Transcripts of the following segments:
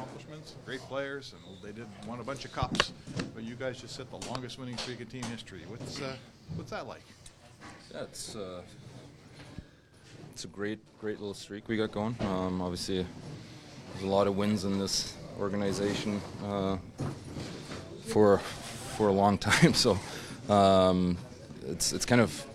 accomplishments, great players, and they did won a bunch of cups. But you guys just set the longest winning streak in team history. What's uh, what's that like? Yeah, it's uh, it's a great, great little streak we got going. Um, obviously, there's a lot of wins in this organization uh, for for a long time. So um, it's it's kind of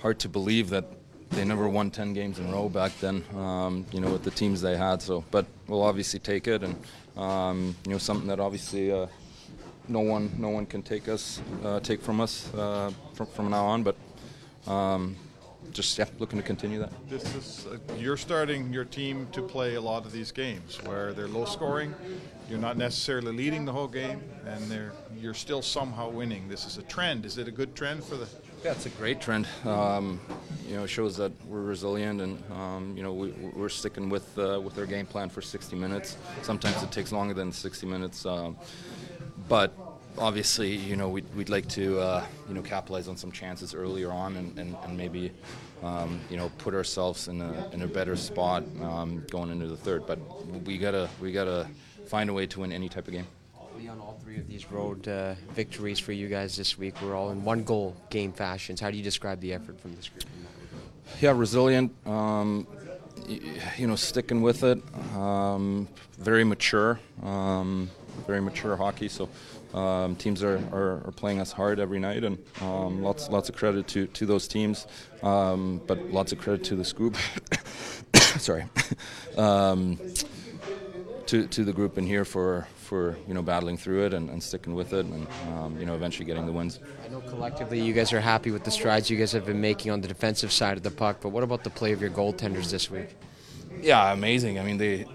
hard to believe that they never won 10 games in a row back then, um, you know, with the teams they had. So, but we'll obviously take it, and um, you know, something that obviously uh, no one, no one can take us, uh, take from us uh, from, from now on. But um, just yeah, looking to continue that. This is uh, you're starting your team to play a lot of these games where they're low scoring. You're not necessarily leading the whole game, and you're still somehow winning. This is a trend. Is it a good trend for the it's a great trend. Um, you know, it shows that we're resilient, and um, you know we, are sticking with uh, with our game plan for 60 minutes. Sometimes it takes longer than 60 minutes, um, but obviously, you know, we'd, we'd like to uh, you know capitalize on some chances earlier on, and, and, and maybe um, you know put ourselves in a in a better spot um, going into the third. But we gotta we gotta find a way to win any type of game. Leon, all three of these road uh, victories for you guys this week We're all in one goal game fashions. How do you describe the effort from this group? Yeah, resilient. Um, you know, sticking with it. Um, very mature. Um, very mature hockey. So um, teams are, are, are, playing us hard every night, and um, lots lots of credit to, to those teams. Um, but lots of credit to the scoop. Sorry. to, to the group in here for, for you know battling through it and, and sticking with it and um, you know eventually getting the wins. I know collectively you guys are happy with the strides you guys have been making on the defensive side of the puck, but what about the play of your goaltenders this week? Yeah, amazing. I mean they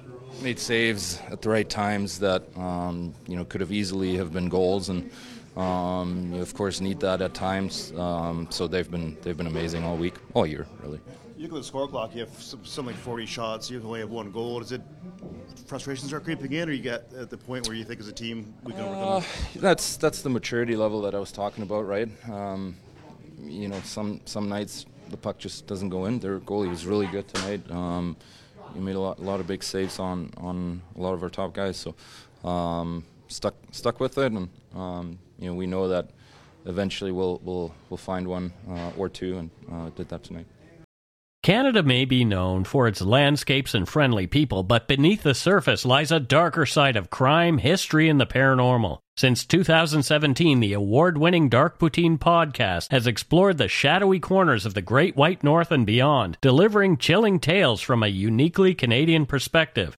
made saves at the right times that um, you know could have easily have been goals and. Um, you of course need that at times, um, so they've been they've been amazing all week, all year, really you look at the score clock. You have something like 40 shots. You only have one goal. Is it frustrations start creeping in, or you get at the point where you think as a team we can overcome? Uh, that's that's the maturity level that I was talking about, right? Um, you know, some some nights the puck just doesn't go in. Their goalie was really good tonight. Um, he made a lot, a lot of big saves on on a lot of our top guys. So um, stuck stuck with it, and um, you know we know that eventually we'll we'll we'll find one uh, or two, and uh, did that tonight. Canada may be known for its landscapes and friendly people, but beneath the surface lies a darker side of crime, history, and the paranormal. Since 2017, the award winning Dark Poutine podcast has explored the shadowy corners of the Great White North and beyond, delivering chilling tales from a uniquely Canadian perspective.